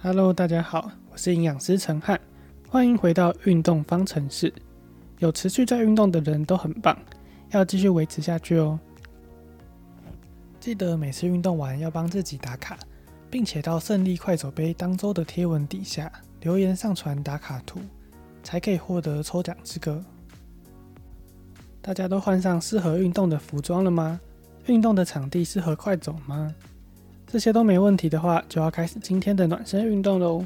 Hello，大家好，我是营养师陈汉，欢迎回到运动方程式。有持续在运动的人都很棒，要继续维持下去哦。记得每次运动完要帮自己打卡，并且到胜利快走杯当周的贴文底下留言上传打卡图，才可以获得抽奖资格。大家都换上适合运动的服装了吗？运动的场地适合快走吗？这些都没问题的话，就要开始今天的暖身运动喽。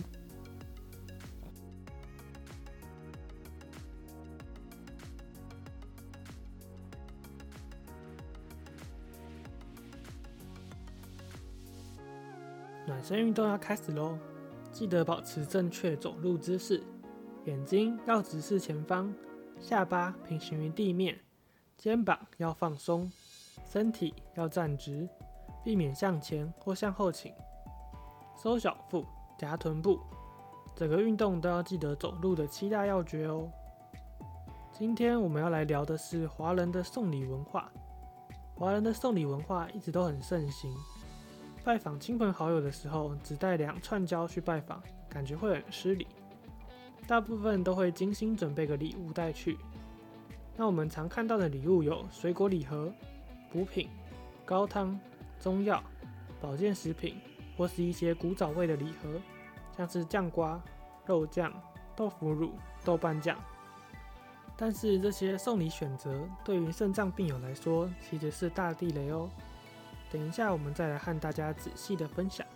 暖身运动要开始喽，记得保持正确走路姿势，眼睛要直视前方，下巴平行于地面，肩膀要放松，身体要站直。避免向前或向后倾，收小腹，夹臀部。整个运动都要记得走路的七大要诀哦。今天我们要来聊的是华人的送礼文化。华人的送礼文化一直都很盛行。拜访亲朋好友的时候，只带两串胶去拜访，感觉会很失礼。大部分都会精心准备个礼物带去。那我们常看到的礼物有水果礼盒、补品、高汤。中药、保健食品，或是一些古早味的礼盒，像是酱瓜、肉酱、豆腐乳、豆瓣酱。但是这些送礼选择对于肾脏病友来说，其实是大地雷哦。等一下我们再来和大家仔细的分享。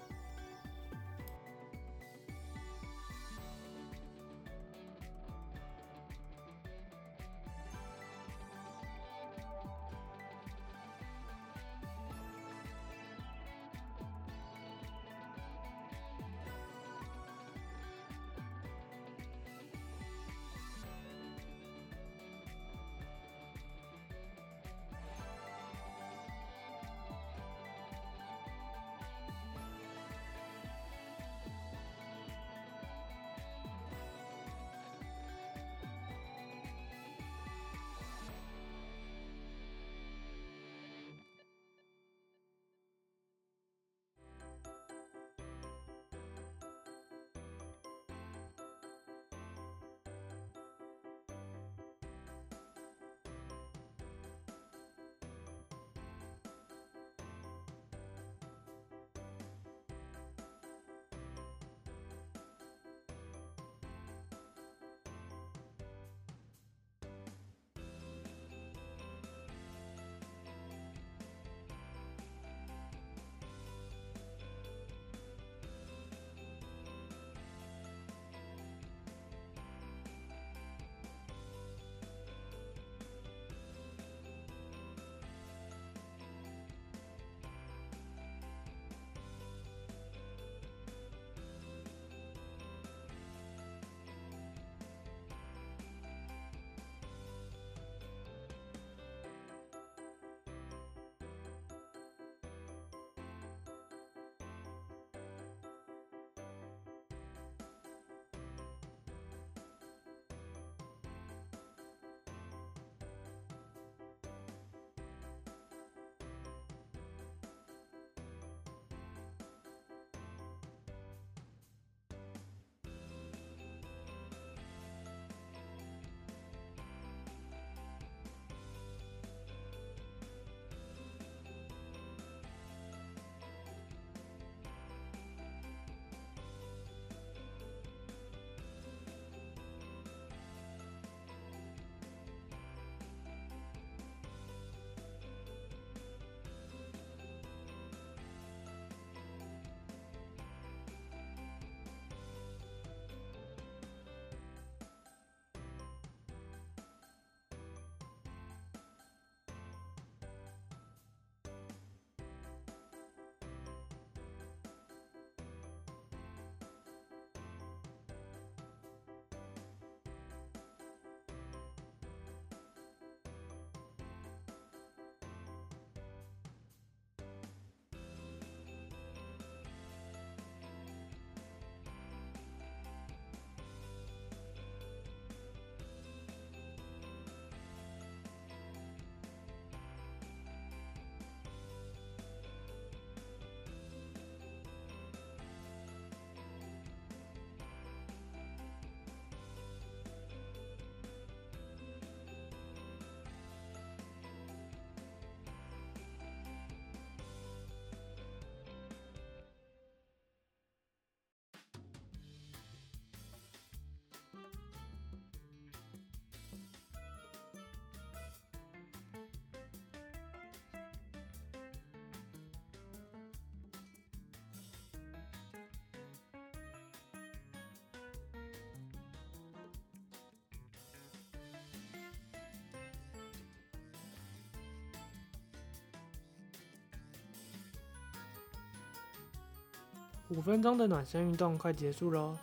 五分钟的暖身运动快结束喽，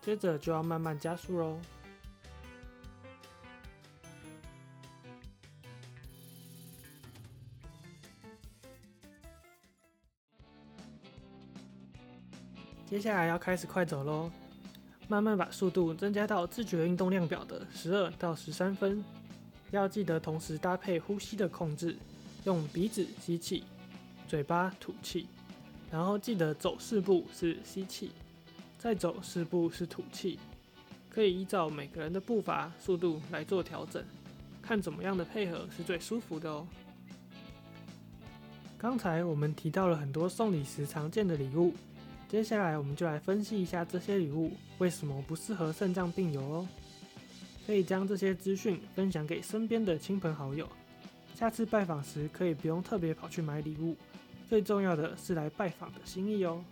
接着就要慢慢加速喽。接下来要开始快走喽，慢慢把速度增加到自觉运动量表的十二到十三分。要记得同时搭配呼吸的控制，用鼻子吸气，嘴巴吐气，然后记得走四步是吸气，再走四步是吐气。可以依照每个人的步伐速度来做调整，看怎么样的配合是最舒服的哦。刚才我们提到了很多送礼时常见的礼物。接下来，我们就来分析一下这些礼物为什么不适合肾脏病友哦。可以将这些资讯分享给身边的亲朋好友，下次拜访时可以不用特别跑去买礼物，最重要的是来拜访的心意哦。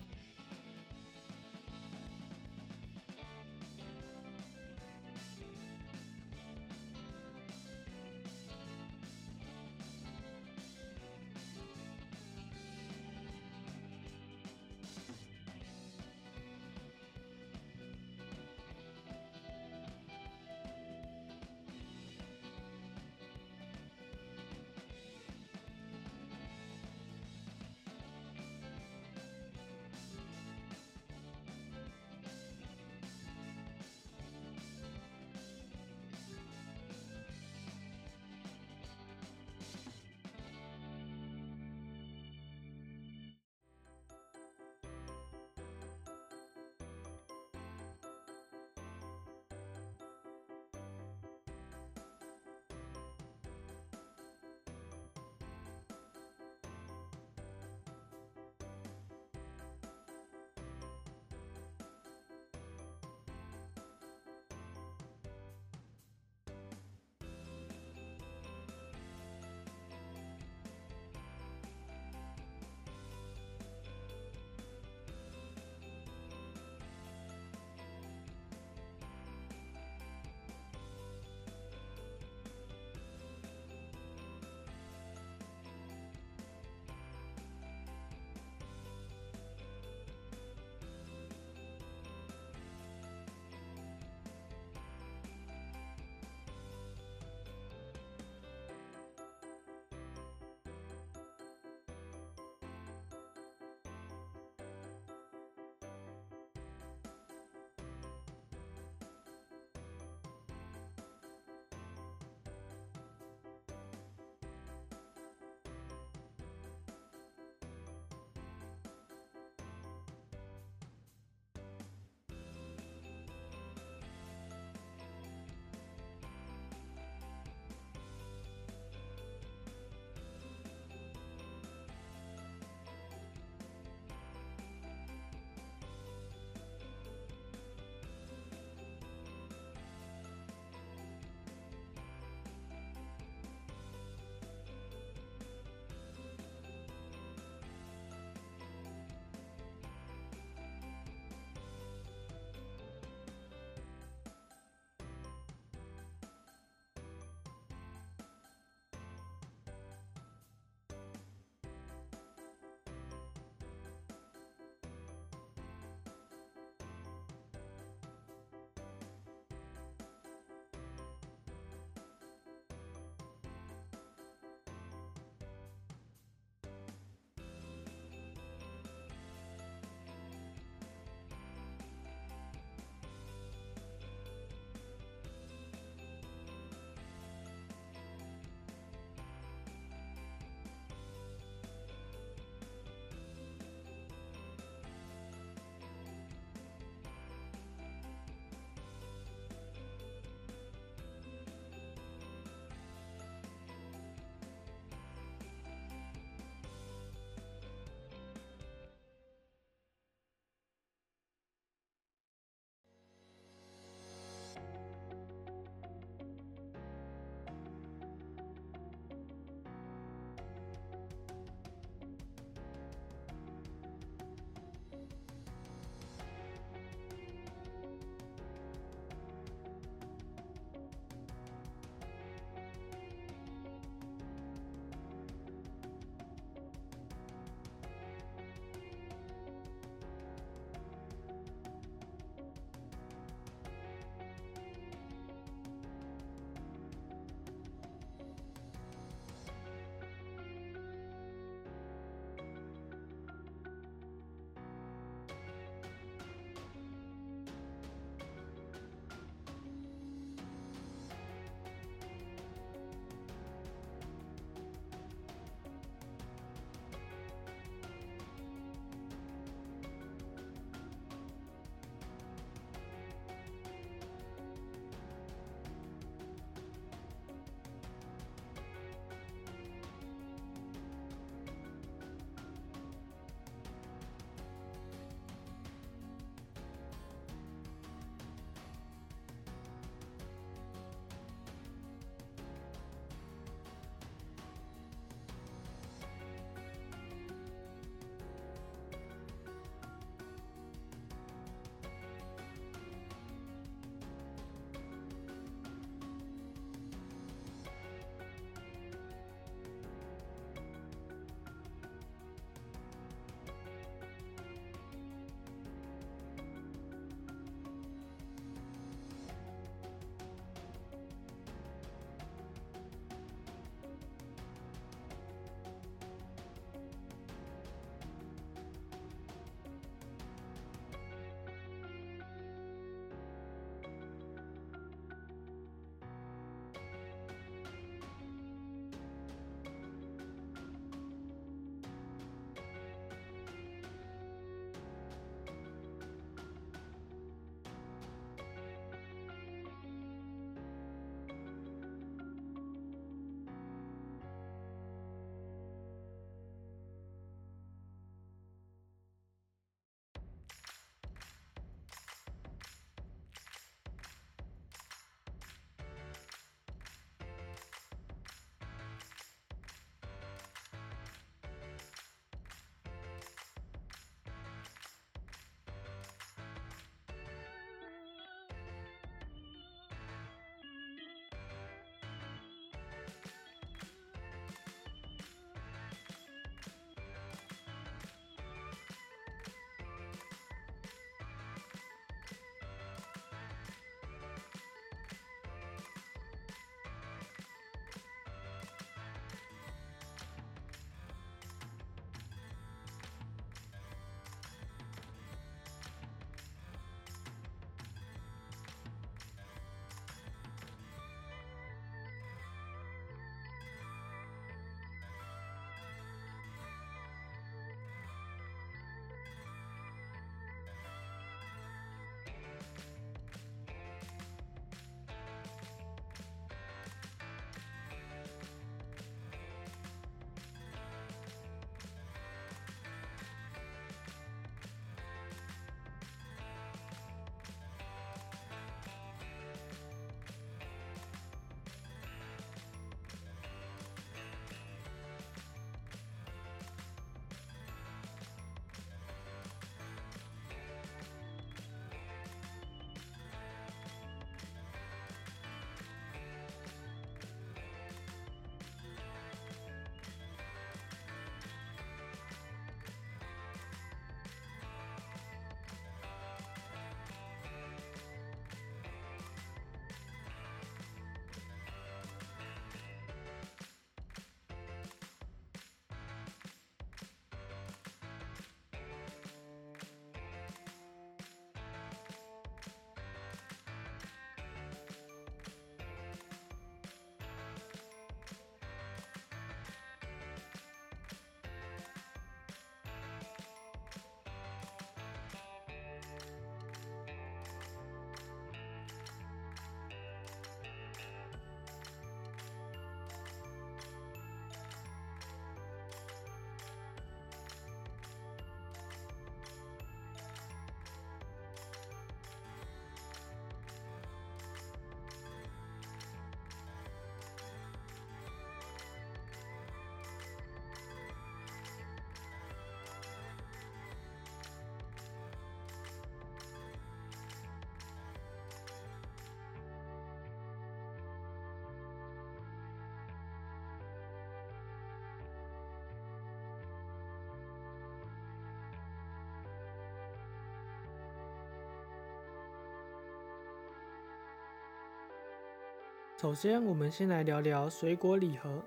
首先，我们先来聊聊水果礼盒。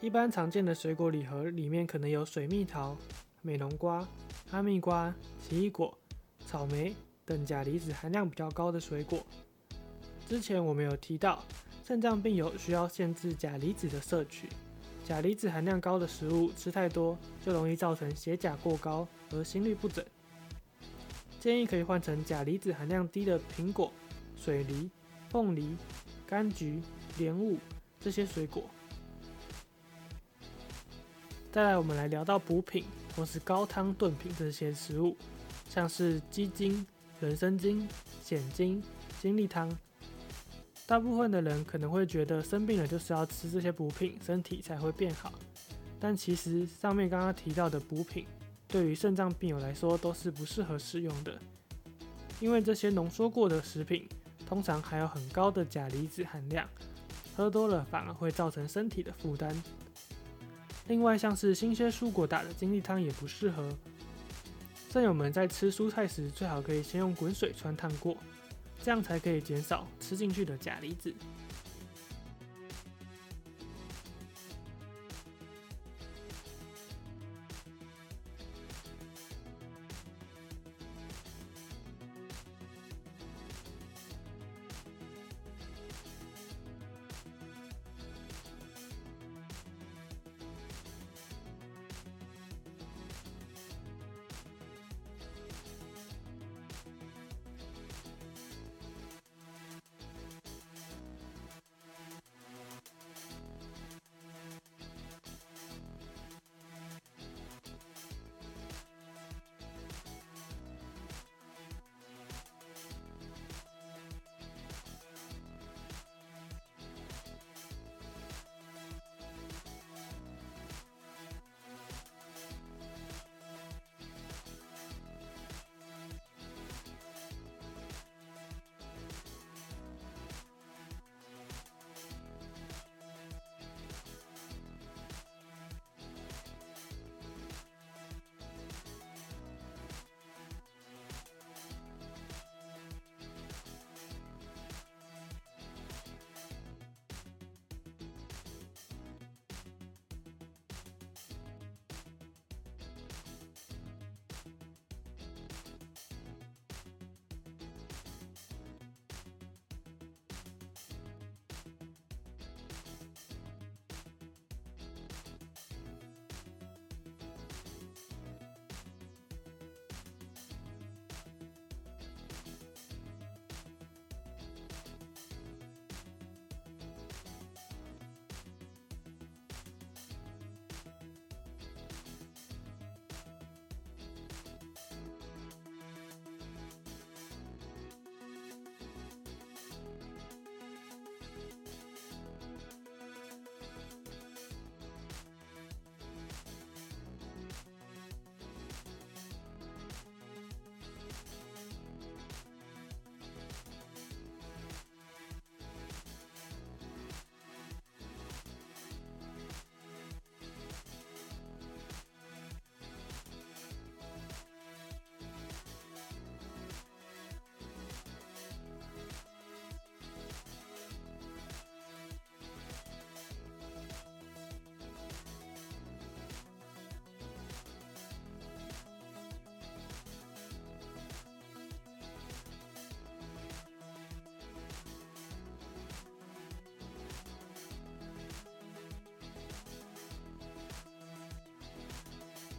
一般常见的水果礼盒里面可能有水蜜桃、美容瓜、哈密瓜、奇异果、草莓等钾离子含量比较高的水果。之前我们有提到，肾脏病友需要限制钾离子的摄取，钾离子含量高的食物吃太多，就容易造成血钾过高而心律不整。建议可以换成钾离子含量低的苹果、水梨、凤梨、柑橘、莲雾这些水果。再来，我们来聊到补品或是高汤炖品这些食物，像是鸡精、人参精、鲜精、精力汤。大部分的人可能会觉得生病了就是要吃这些补品，身体才会变好。但其实上面刚刚提到的补品，对于肾脏病友来说都是不适合使用的，因为这些浓缩过的食品通常含有很高的钾离子含量，喝多了反而会造成身体的负担。另外，像是新鲜蔬果打的精力汤也不适合。战友们在吃蔬菜时，最好可以先用滚水穿烫过，这样才可以减少吃进去的钾离子。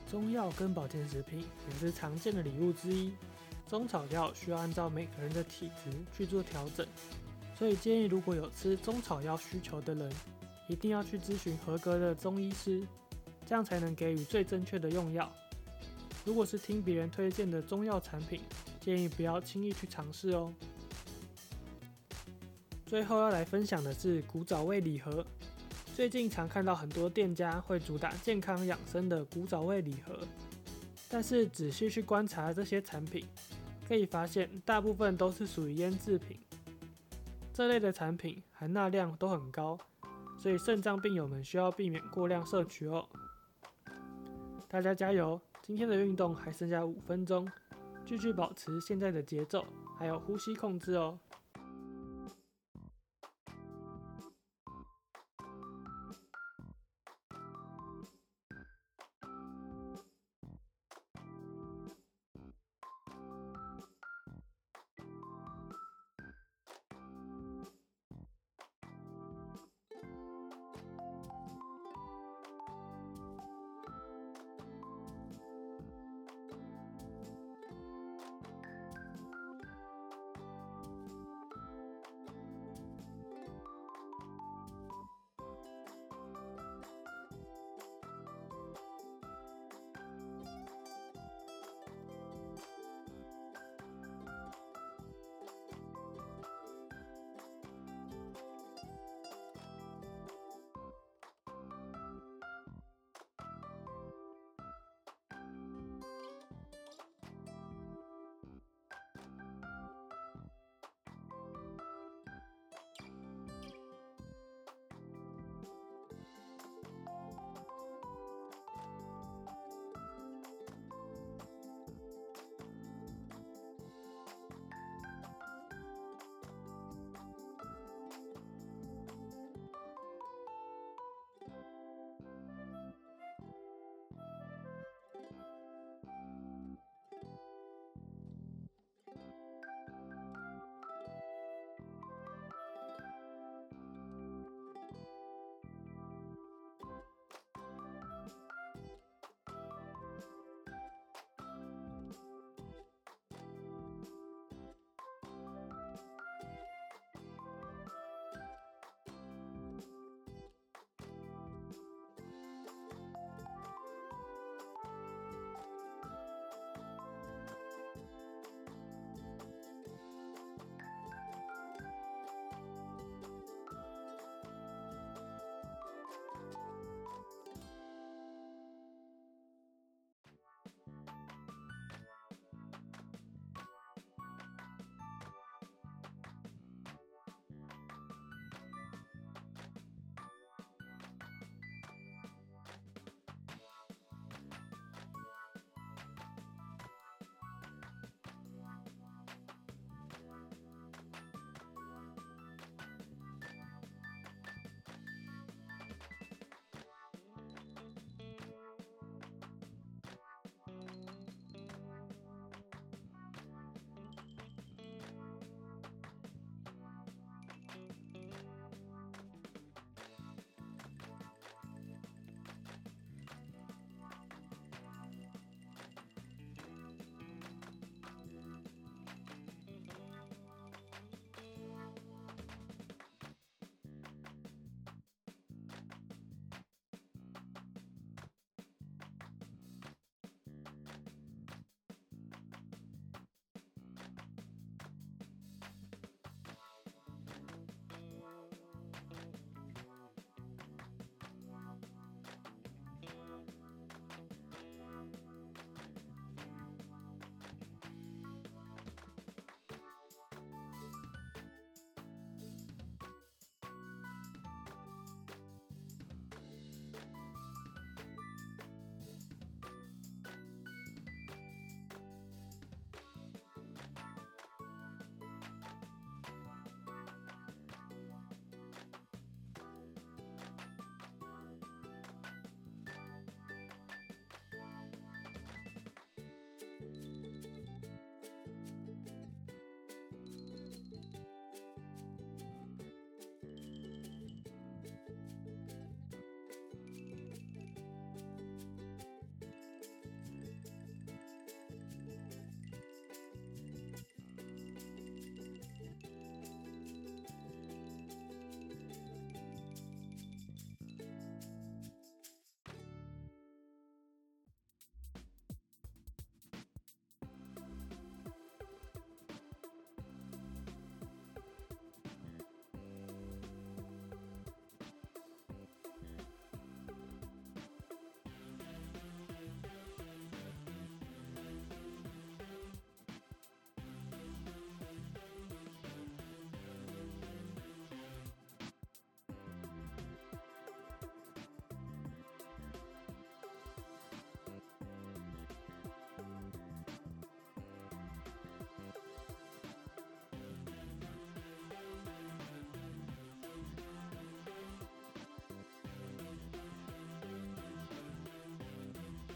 中药跟保健食品也是常见的礼物之一。中草药需要按照每个人的体质去做调整，所以建议如果有吃中草药需求的人，一定要去咨询合格的中医师，这样才能给予最正确的用药。如果是听别人推荐的中药产品，建议不要轻易去尝试哦。最后要来分享的是古早味礼盒。最近常看到很多店家会主打健康养生的古早味礼盒，但是仔细去观察这些产品，可以发现大部分都是属于腌制品。这类的产品含钠量都很高，所以肾脏病友们需要避免过量摄取哦。大家加油！今天的运动还剩下五分钟，继续保持现在的节奏，还有呼吸控制哦。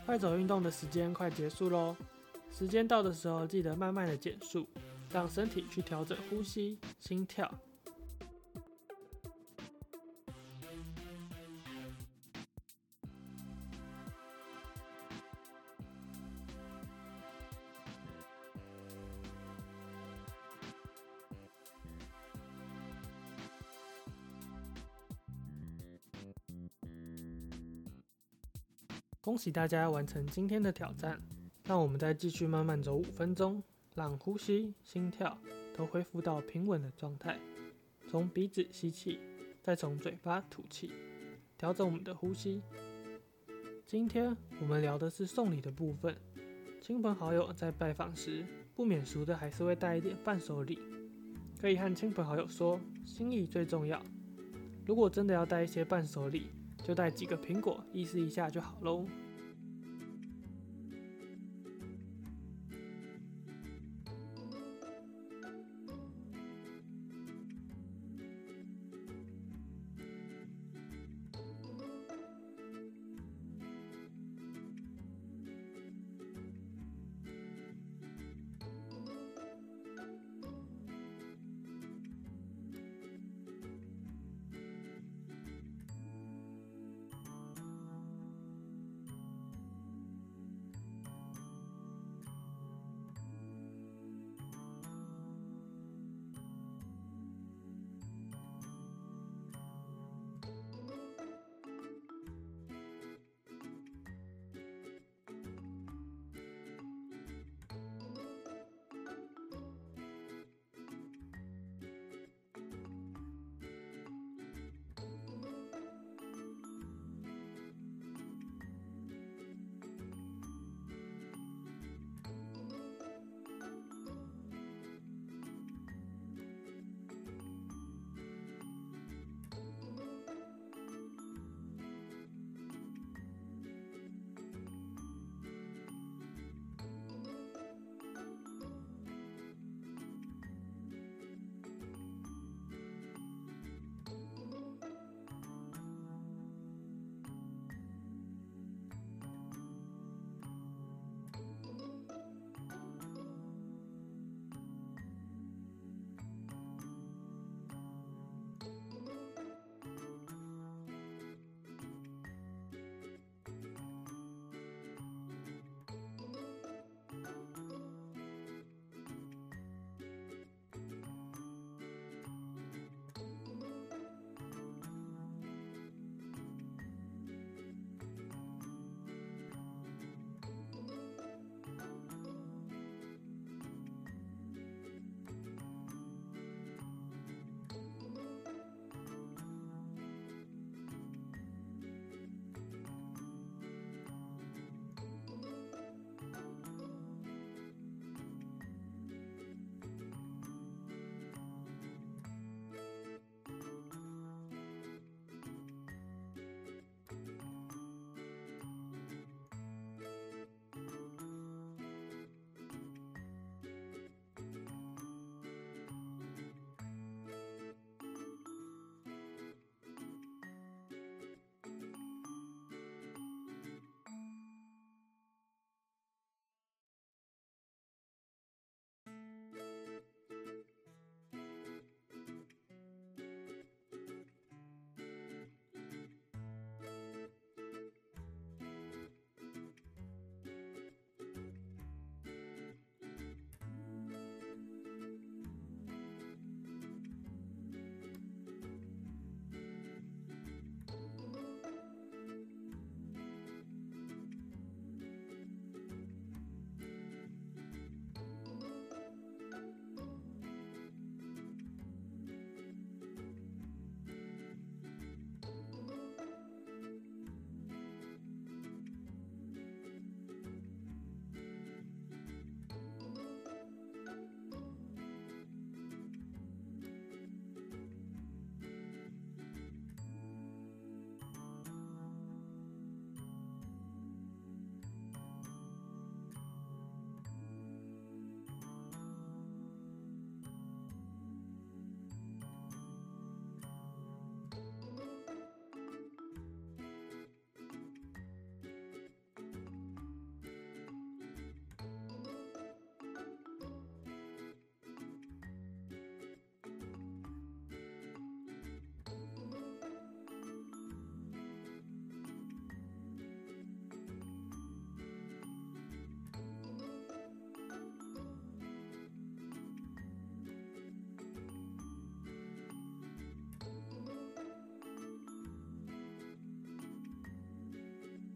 快走运动的时间快结束喽，时间到的时候记得慢慢的减速，让身体去调整呼吸、心跳。恭喜大家完成今天的挑战，让我们再继续慢慢走五分钟，让呼吸、心跳都恢复到平稳的状态。从鼻子吸气，再从嘴巴吐气，调整我们的呼吸。今天我们聊的是送礼的部分，亲朋好友在拜访时，不免俗的还是会带一点伴手礼，可以和亲朋好友说，心意最重要。如果真的要带一些伴手礼，就带几个苹果，意思一下就好喽。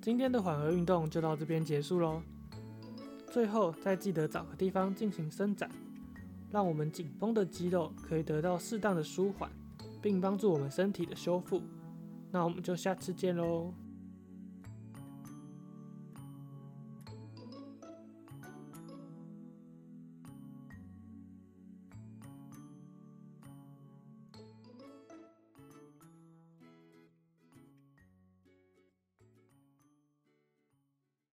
今天的缓和运动就到这边结束喽。最后再记得找个地方进行伸展，让我们紧绷的肌肉可以得到适当的舒缓，并帮助我们身体的修复。那我们就下次见喽。